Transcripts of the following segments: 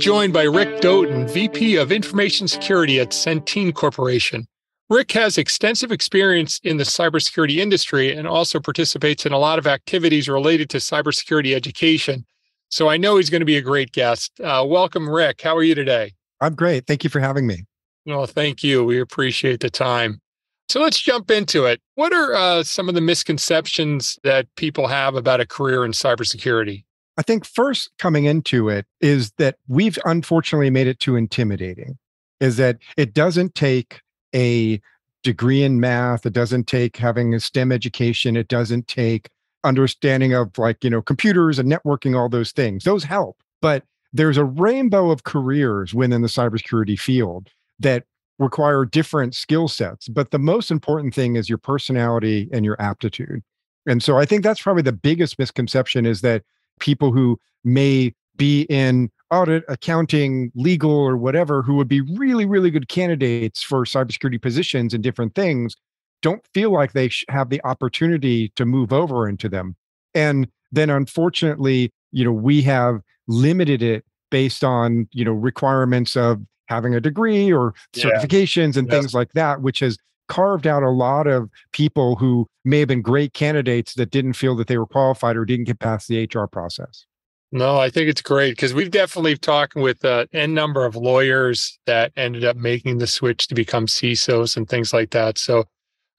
joined by Rick Doten, VP of Information Security at Centene Corporation. Rick has extensive experience in the cybersecurity industry and also participates in a lot of activities related to cybersecurity education. So I know he's going to be a great guest. Uh, welcome, Rick. How are you today? I'm great. Thank you for having me. Well, thank you. We appreciate the time. So let's jump into it. What are uh, some of the misconceptions that people have about a career in cybersecurity? I think first coming into it is that we've unfortunately made it too intimidating, is that it doesn't take a degree in math, it doesn't take having a STEM education, it doesn't take understanding of like, you know, computers and networking, all those things. Those help. But there's a rainbow of careers within the cybersecurity field that require different skill sets. But the most important thing is your personality and your aptitude. And so I think that's probably the biggest misconception is that people who may be in audit, accounting, legal, or whatever, who would be really, really good candidates for cybersecurity positions and different things, don't feel like they have the opportunity to move over into them. And then unfortunately, you know, we have limited it based on, you know, requirements of having a degree or yeah. certifications and yes. things like that, which has carved out a lot of people who may have been great candidates that didn't feel that they were qualified or didn't get past the HR process. No, I think it's great because we've definitely talked with uh, n number of lawyers that ended up making the switch to become CISOs and things like that. So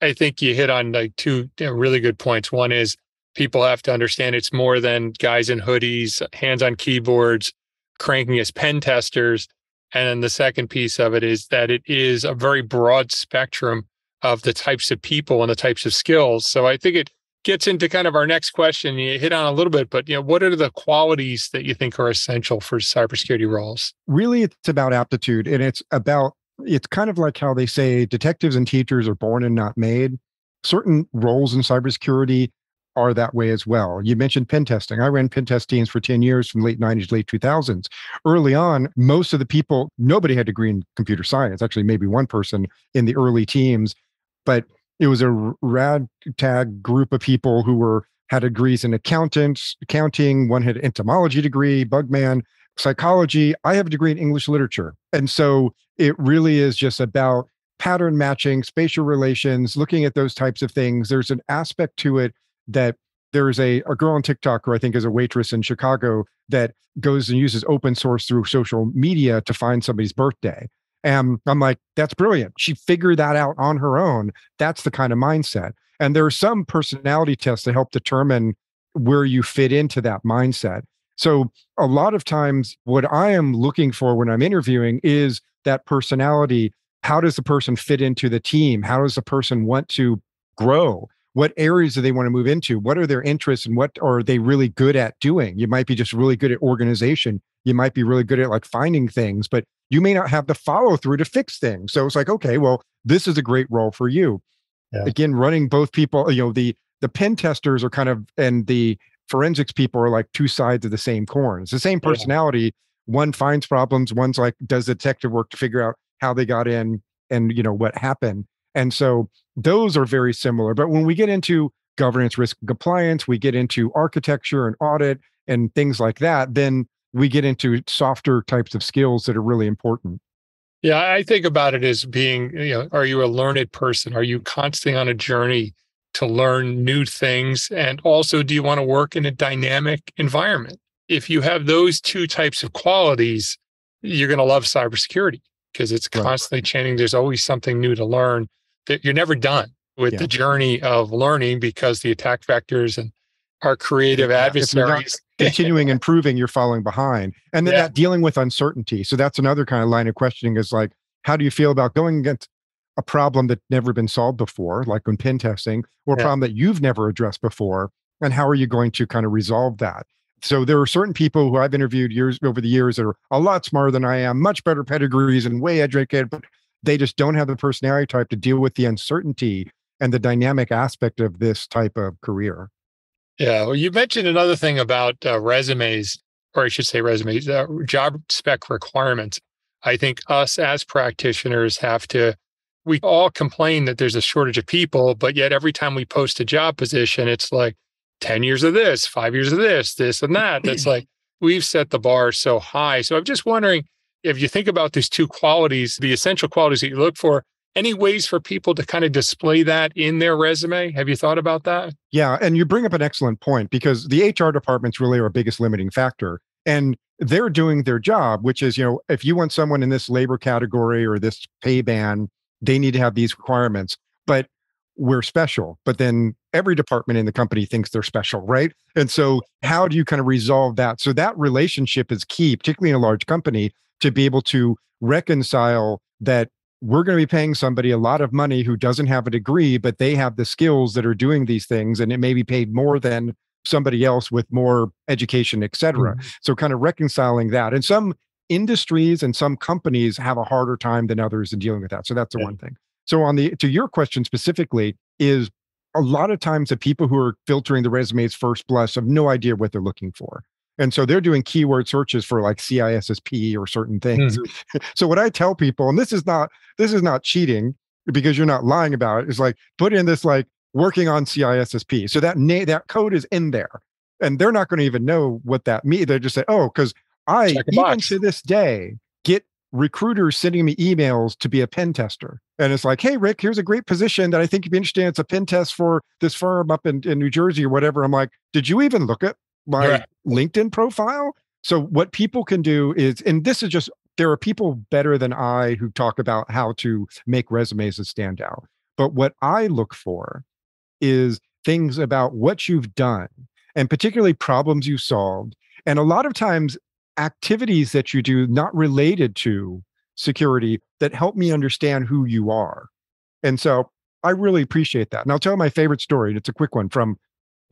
I think you hit on like two really good points. One is people have to understand it's more than guys in hoodies, hands on keyboards, cranking as pen testers. And then the second piece of it is that it is a very broad spectrum of the types of people and the types of skills. So I think it gets into kind of our next question. You hit on a little bit, but you know, what are the qualities that you think are essential for cybersecurity roles? Really, it's about aptitude, and it's about it's kind of like how they say detectives and teachers are born and not made. Certain roles in cybersecurity are that way as well. You mentioned pen testing. I ran pen test teams for 10 years from late 90s, late 2000s. Early on, most of the people, nobody had a degree in computer science. Actually, maybe one person in the early teams but it was a ragtag group of people who were had degrees in accountants, accounting. One had entomology degree, bugman, psychology. I have a degree in English literature, and so it really is just about pattern matching, spatial relations, looking at those types of things. There's an aspect to it that there's a, a girl on TikTok who I think is a waitress in Chicago that goes and uses open source through social media to find somebody's birthday. And I'm like, that's brilliant. She figured that out on her own. That's the kind of mindset. And there are some personality tests that help determine where you fit into that mindset. So, a lot of times, what I am looking for when I'm interviewing is that personality. How does the person fit into the team? How does the person want to grow? What areas do they want to move into? What are their interests and what are they really good at doing? You might be just really good at organization. You might be really good at like finding things, but you may not have the follow through to fix things. So it's like, okay, well, this is a great role for you. Yeah. Again, running both people, you know, the the pen testers are kind of and the forensics people are like two sides of the same coin. It's the same personality. Yeah. One finds problems, one's like does detective work to figure out how they got in and you know what happened. And so those are very similar. But when we get into governance, risk, compliance, we get into architecture and audit and things like that, then we get into softer types of skills that are really important. Yeah, I think about it as being, you know, are you a learned person? Are you constantly on a journey to learn new things? And also, do you want to work in a dynamic environment? If you have those two types of qualities, you're going to love cybersecurity because it's constantly right. changing. There's always something new to learn that you're never done with yeah. the journey of learning because the attack vectors and our creative yeah, adversaries continuing improving you're falling behind and then yeah. that dealing with uncertainty so that's another kind of line of questioning is like how do you feel about going against a problem that never been solved before like when pen testing or a yeah. problem that you've never addressed before and how are you going to kind of resolve that so there are certain people who i've interviewed years over the years that are a lot smarter than i am much better pedigrees and way educated but they just don't have the personality type to deal with the uncertainty and the dynamic aspect of this type of career yeah. Well, you mentioned another thing about uh, resumes, or I should say resumes, uh, job spec requirements. I think us as practitioners have to, we all complain that there's a shortage of people, but yet every time we post a job position, it's like 10 years of this, five years of this, this and that. That's like, we've set the bar so high. So I'm just wondering if you think about these two qualities, the essential qualities that you look for, any ways for people to kind of display that in their resume? Have you thought about that? Yeah. And you bring up an excellent point because the HR department's really are our biggest limiting factor. And they're doing their job, which is, you know, if you want someone in this labor category or this pay band, they need to have these requirements. But we're special. But then every department in the company thinks they're special, right? And so, how do you kind of resolve that? So, that relationship is key, particularly in a large company, to be able to reconcile that we're going to be paying somebody a lot of money who doesn't have a degree, but they have the skills that are doing these things, and it may be paid more than somebody else with more education, et cetera. Mm-hmm. So, kind of reconciling that. And some industries and some companies have a harder time than others in dealing with that. So, that's the yeah. one thing. So, on the to your question specifically, is a lot of times the people who are filtering the resumes first blush have no idea what they're looking for. And so they're doing keyword searches for like CISSP or certain things. Mm-hmm. so what I tell people, and this is not this is not cheating because you're not lying about it, is like put in this like working on CISSP. So that na- that code is in there. And they're not going to even know what that means. They just say, oh, because I even box. to this day get recruiters sending me emails to be a pen tester. And it's like, hey, Rick, here's a great position that I think you'd be interested in. It's a pen test for this firm up in, in New Jersey or whatever. I'm like, did you even look at my yeah. LinkedIn profile. So what people can do is, and this is just there are people better than I who talk about how to make resumes that stand out. But what I look for is things about what you've done and particularly problems you solved. And a lot of times activities that you do not related to security that help me understand who you are. And so I really appreciate that. And I'll tell my favorite story. And It's a quick one from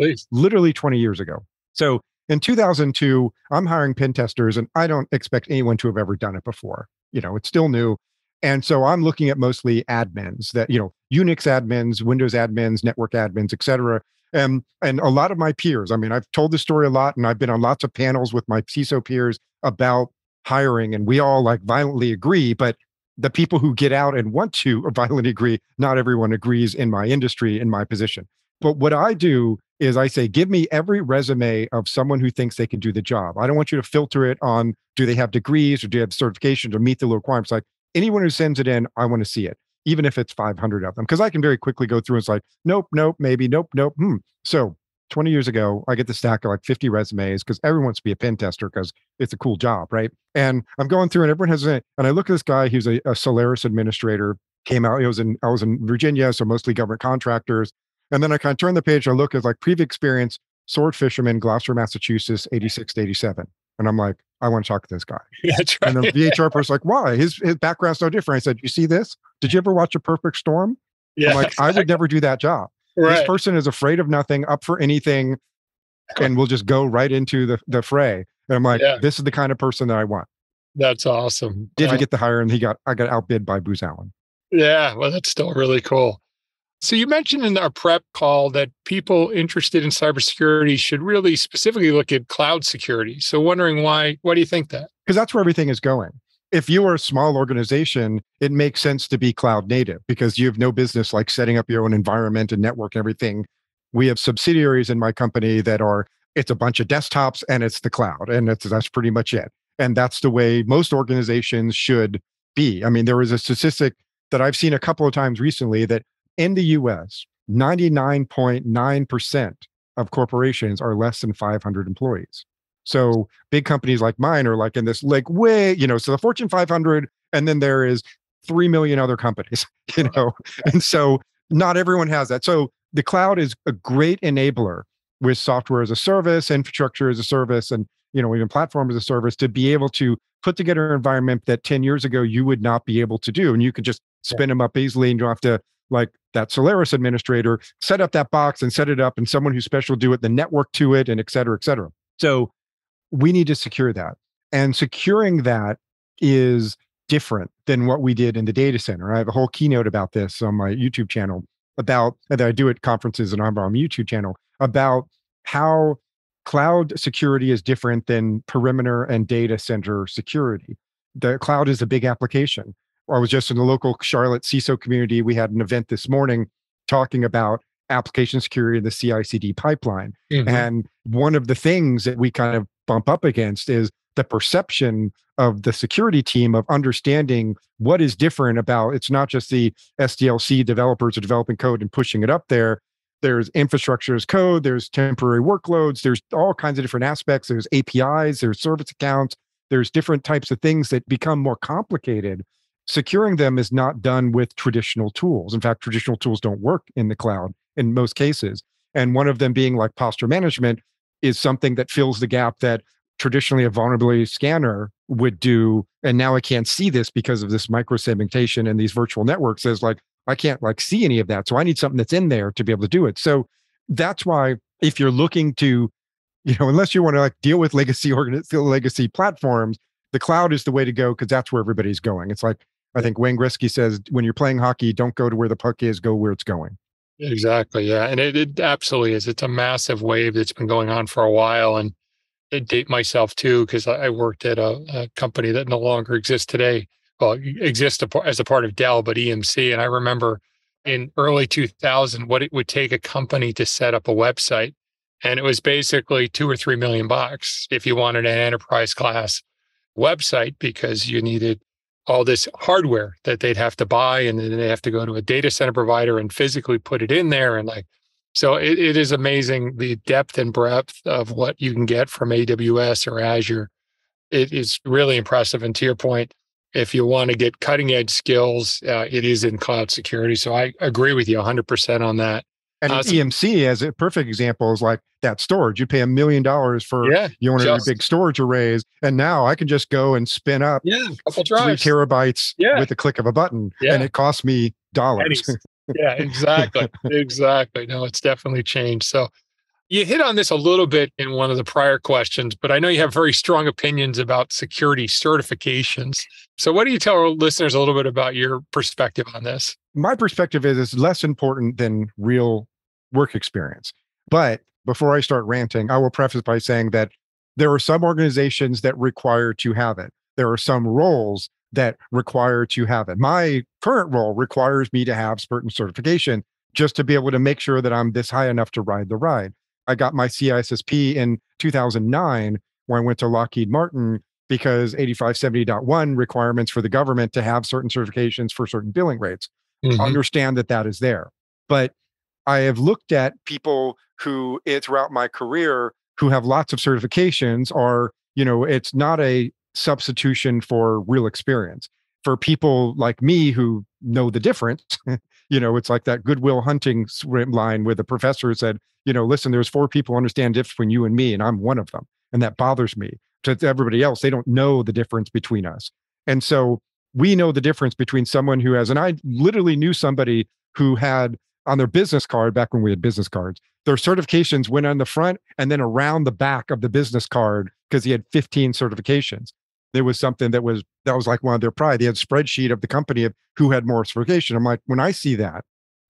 Please. literally 20 years ago. So in 2002, I'm hiring pen testers, and I don't expect anyone to have ever done it before. You know, it's still new. And so I'm looking at mostly admins that, you know, Unix admins, Windows admins, network admins, et cetera. And, and a lot of my peers, I mean, I've told this story a lot and I've been on lots of panels with my CISO peers about hiring, and we all like violently agree. But the people who get out and want to violently agree, not everyone agrees in my industry, in my position. But what I do is I say, give me every resume of someone who thinks they can do the job. I don't want you to filter it on do they have degrees or do they have certifications or meet the requirements. Like anyone who sends it in, I want to see it, even if it's 500 of them, because I can very quickly go through and it's like, nope, nope, maybe, nope, nope. Hmm. So 20 years ago, I get the stack of like 50 resumes because everyone wants to be a pen tester because it's a cool job, right? And I'm going through and everyone has it. And I look at this guy, he's a, a Solaris administrator, came out, he was in, I was in Virginia, so mostly government contractors. And then I kind of turn the page. I look at like previous experience, sword fisherman, Gloucester, Massachusetts, 86 to 87. And I'm like, I want to talk to this guy. That's right. And the HR person's like, why? His his background's no different. I said, you see this? Did you ever watch A Perfect Storm? Yeah. I'm like, I would never do that job. Right. This person is afraid of nothing, up for anything, and will just go right into the, the fray. And I'm like, yeah. this is the kind of person that I want. That's awesome. Didn't get the hire, and he got I got outbid by Booz Allen. Yeah, well, that's still really cool. So you mentioned in our prep call that people interested in cybersecurity should really specifically look at cloud security. So wondering why why do you think that? Because that's where everything is going. If you are a small organization, it makes sense to be cloud native because you have no business like setting up your own environment and network and everything. We have subsidiaries in my company that are it's a bunch of desktops and it's the cloud and that's that's pretty much it. And that's the way most organizations should be. I mean, there was a statistic that I've seen a couple of times recently that in the US, 99.9% of corporations are less than 500 employees. So big companies like mine are like in this like way, you know, so the Fortune 500, and then there is 3 million other companies, you know, and so not everyone has that. So the cloud is a great enabler with software as a service, infrastructure as a service, and you know even platform as a service to be able to put together an environment that 10 years ago you would not be able to do, and you can just spin yeah. them up easily and you don't have to like that Solaris administrator, set up that box and set it up, and someone who's special do it, the network to it, and et cetera, et cetera. So we need to secure that. And securing that is different than what we did in the data center. I have a whole keynote about this on my YouTube channel about that I do at conferences and on our YouTube channel about how cloud security is different than perimeter and data center security. The cloud is a big application. I was just in the local Charlotte CISO community. We had an event this morning talking about application security in the CI/CD pipeline. Mm-hmm. And one of the things that we kind of bump up against is the perception of the security team of understanding what is different about it's not just the SDLC developers are developing code and pushing it up there. There's infrastructure as code, there's temporary workloads, there's all kinds of different aspects. There's APIs, there's service accounts, there's different types of things that become more complicated. Securing them is not done with traditional tools. In fact, traditional tools don't work in the cloud in most cases. And one of them being like posture management is something that fills the gap that traditionally a vulnerability scanner would do. And now I can't see this because of this micro segmentation and these virtual networks. Is like, I can't like see any of that. So I need something that's in there to be able to do it. So that's why if you're looking to, you know, unless you want to like deal with legacy organ legacy platforms, the cloud is the way to go because that's where everybody's going. It's like I think Wayne Gretzky says, when you're playing hockey, don't go to where the puck is, go where it's going. Exactly. Yeah. And it, it absolutely is. It's a massive wave that's been going on for a while. And date myself too, because I worked at a, a, company that no longer exists today. Well, exists as a part of Dell, but EMC. And I remember in early 2000 what it would take a company to set up a website. And it was basically two or three million bucks if you wanted an enterprise class website because you needed all this hardware that they'd have to buy and then they have to go to a data center provider and physically put it in there and like so it, it is amazing the depth and breadth of what you can get from aws or azure. It is really impressive and to your point if you want to get cutting edge skills uh, it is in cloud security so i agree with you 100% on that and uh, EMC, as a perfect example, is like that storage. You pay a million dollars for yeah, you want a big storage arrays, and now I can just go and spin up yeah, couple three terabytes yeah. with the click of a button, yeah. and it costs me dollars. yeah, exactly, exactly. No, it's definitely changed. So you hit on this a little bit in one of the prior questions, but I know you have very strong opinions about security certifications. So, what do you tell our listeners a little bit about your perspective on this? My perspective is it's less important than real work experience. But before I start ranting, I will preface by saying that there are some organizations that require to have it. There are some roles that require to have it. My current role requires me to have certain certification just to be able to make sure that I'm this high enough to ride the ride. I got my CISSP in 2009 when I went to Lockheed Martin because 8570.1 requirements for the government to have certain certifications for certain billing rates. Mm-hmm. Understand that that is there. But I have looked at people who eh, throughout my career who have lots of certifications are, you know, it's not a substitution for real experience. For people like me who know the difference, you know, it's like that goodwill hunting line where the professor said, you know, listen, there's four people understand difference between you and me, and I'm one of them. And that bothers me. To everybody else, they don't know the difference between us. And so we know the difference between someone who has, and I literally knew somebody who had on their business card back when we had business cards. Their certifications went on the front and then around the back of the business card because he had 15 certifications. There was something that was that was like one of their pride. They had spreadsheet of the company of who had more certification. I'm like, when I see that,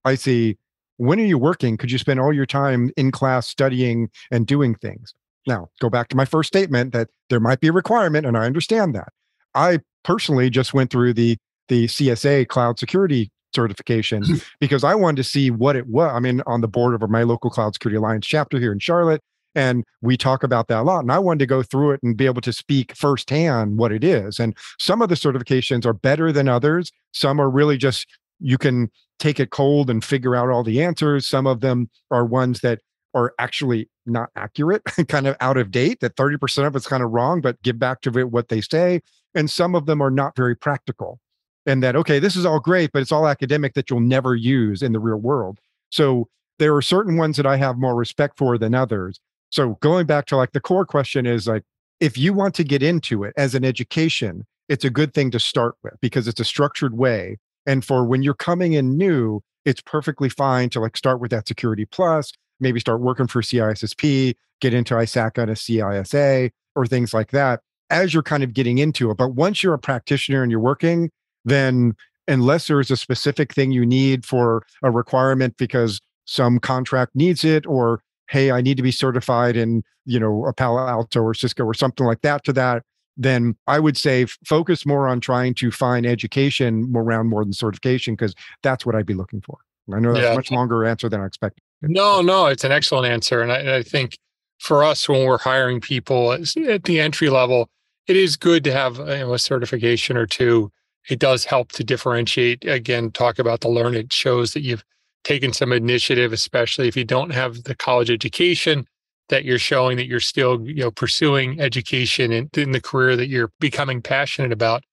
I see when are you working? Could you spend all your time in class studying and doing things? Now, go back to my first statement that there might be a requirement, and I understand that. I personally just went through the the CSA cloud security certification because I wanted to see what it was. I mean, on the board of my local Cloud Security Alliance chapter here in Charlotte, and we talk about that a lot. And I wanted to go through it and be able to speak firsthand what it is. And some of the certifications are better than others. Some are really just you can take it cold and figure out all the answers. Some of them are ones that are actually not accurate, kind of out of date, that 30% of it's kind of wrong, but give back to it what they say. And some of them are not very practical and that okay this is all great but it's all academic that you'll never use in the real world. So there are certain ones that i have more respect for than others. So going back to like the core question is like if you want to get into it as an education it's a good thing to start with because it's a structured way and for when you're coming in new it's perfectly fine to like start with that security plus maybe start working for cissp get into ISACA and a cisa or things like that as you're kind of getting into it. But once you're a practitioner and you're working then unless there's a specific thing you need for a requirement because some contract needs it or hey i need to be certified in you know a palo alto or cisco or something like that to that then i would say focus more on trying to find education around more than certification because that's what i'd be looking for i know that's yeah. a much longer answer than i expected no no it's an excellent answer and I, I think for us when we're hiring people at the entry level, it is good to have you know, a certification or two. It does help to differentiate. Again, talk about the learn. It shows that you've taken some initiative, especially if you don't have the college education, that you're showing that you're still you know pursuing education in, in the career that you're becoming passionate about.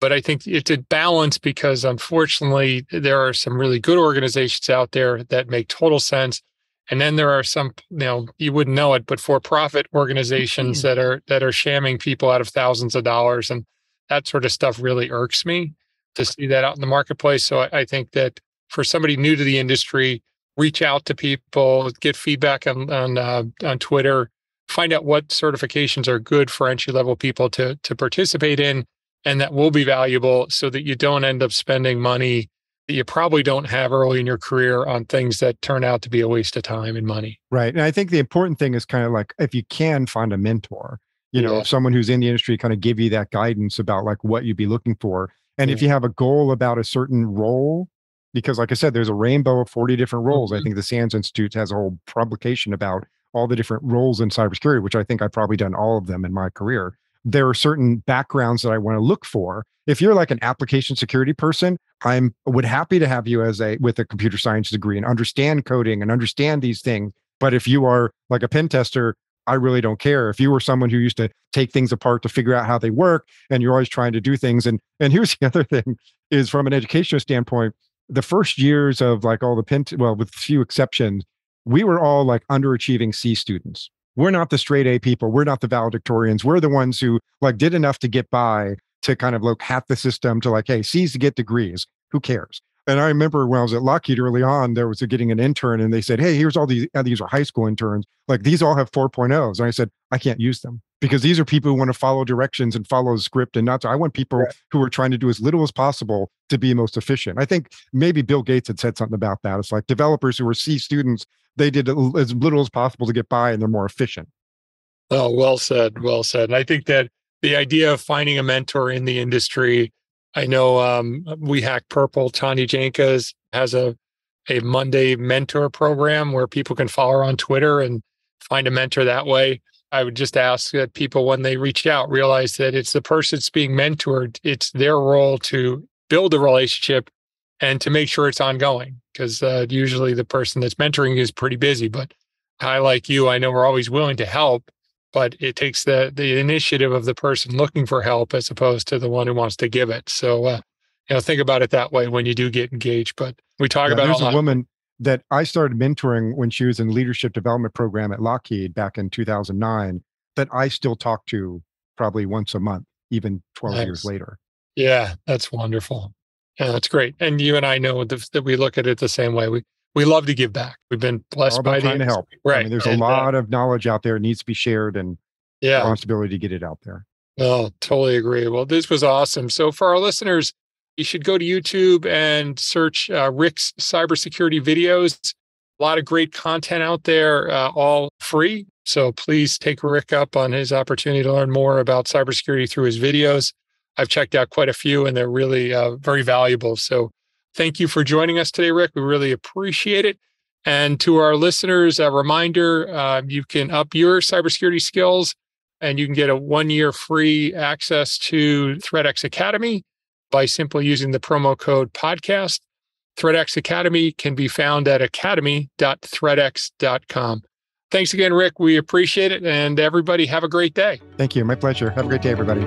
But I think it's a balance because unfortunately there are some really good organizations out there that make total sense and then there are some, you know, you wouldn't know it, but for-profit organizations mm-hmm. that are that are shamming people out of thousands of dollars, and that sort of stuff really irks me to see that out in the marketplace. So I, I think that for somebody new to the industry, reach out to people, get feedback on on uh, on Twitter, find out what certifications are good for entry level people to to participate in, and that will be valuable, so that you don't end up spending money that you probably don't have early in your career on things that turn out to be a waste of time and money. Right. And I think the important thing is kind of like if you can find a mentor, you know, yeah. someone who's in the industry kind of give you that guidance about like what you'd be looking for. And if you have a goal about a certain role, because like I said, there's a rainbow of 40 different roles. Mm-hmm. I think the SANS Institute has a whole publication about all the different roles in cybersecurity, which I think I've probably done all of them in my career there are certain backgrounds that I want to look for. If you're like an application security person, I'm would happy to have you as a with a computer science degree and understand coding and understand these things. But if you are like a pen tester, I really don't care. If you were someone who used to take things apart to figure out how they work and you're always trying to do things and and here's the other thing is from an educational standpoint, the first years of like all the pen well with few exceptions, we were all like underachieving C students we're not the straight A people. We're not the valedictorians. We're the ones who like did enough to get by to kind of like hack the system to like, hey, C's to get degrees. Who cares? And I remember when I was at Lockheed early on, there was a getting an intern and they said, Hey, here's all these, uh, these are high school interns. Like these all have 4.0s. And I said, I can't use them because these are people who want to follow directions and follow the script and not to, I want people right. who are trying to do as little as possible to be most efficient. I think maybe Bill Gates had said something about that. It's like developers who were C students they did as little as possible to get by and they're more efficient. Oh, well said. Well said. And I think that the idea of finding a mentor in the industry, I know um, we hack purple. Tanya Janca has a a Monday mentor program where people can follow her on Twitter and find a mentor that way. I would just ask that people when they reach out realize that it's the person that's being mentored. It's their role to build a relationship and to make sure it's ongoing because uh, usually the person that's mentoring is pretty busy. But I, like you, I know we're always willing to help, but it takes the the initiative of the person looking for help as opposed to the one who wants to give it. So, uh, you know, think about it that way when you do get engaged. But we talk yeah, about there's a, a woman that I started mentoring when she was in leadership development program at Lockheed back in 2009 that I still talk to probably once a month, even 12 nice. years later. Yeah, that's wonderful. Yeah, that's great. And you and I know that we look at it the same way. We we love to give back. We've been blessed by trying the, to help. Right. I mean, there's and, a uh lot uh, of knowledge out there needs to be shared and yeah, responsibility to get it out there. Oh, totally agree. Well, this was awesome. So for our listeners, you should go to YouTube and search uh, Rick's cybersecurity videos. A lot of great content out there, uh, all free. So please take Rick up on his opportunity to learn more about cybersecurity through his videos. I've checked out quite a few and they're really uh, very valuable. So thank you for joining us today, Rick. We really appreciate it. And to our listeners, a reminder uh, you can up your cybersecurity skills and you can get a one year free access to ThreatX Academy by simply using the promo code podcast. ThreatX Academy can be found at academy.threatx.com. Thanks again, Rick. We appreciate it. And everybody, have a great day. Thank you. My pleasure. Have a great day, everybody.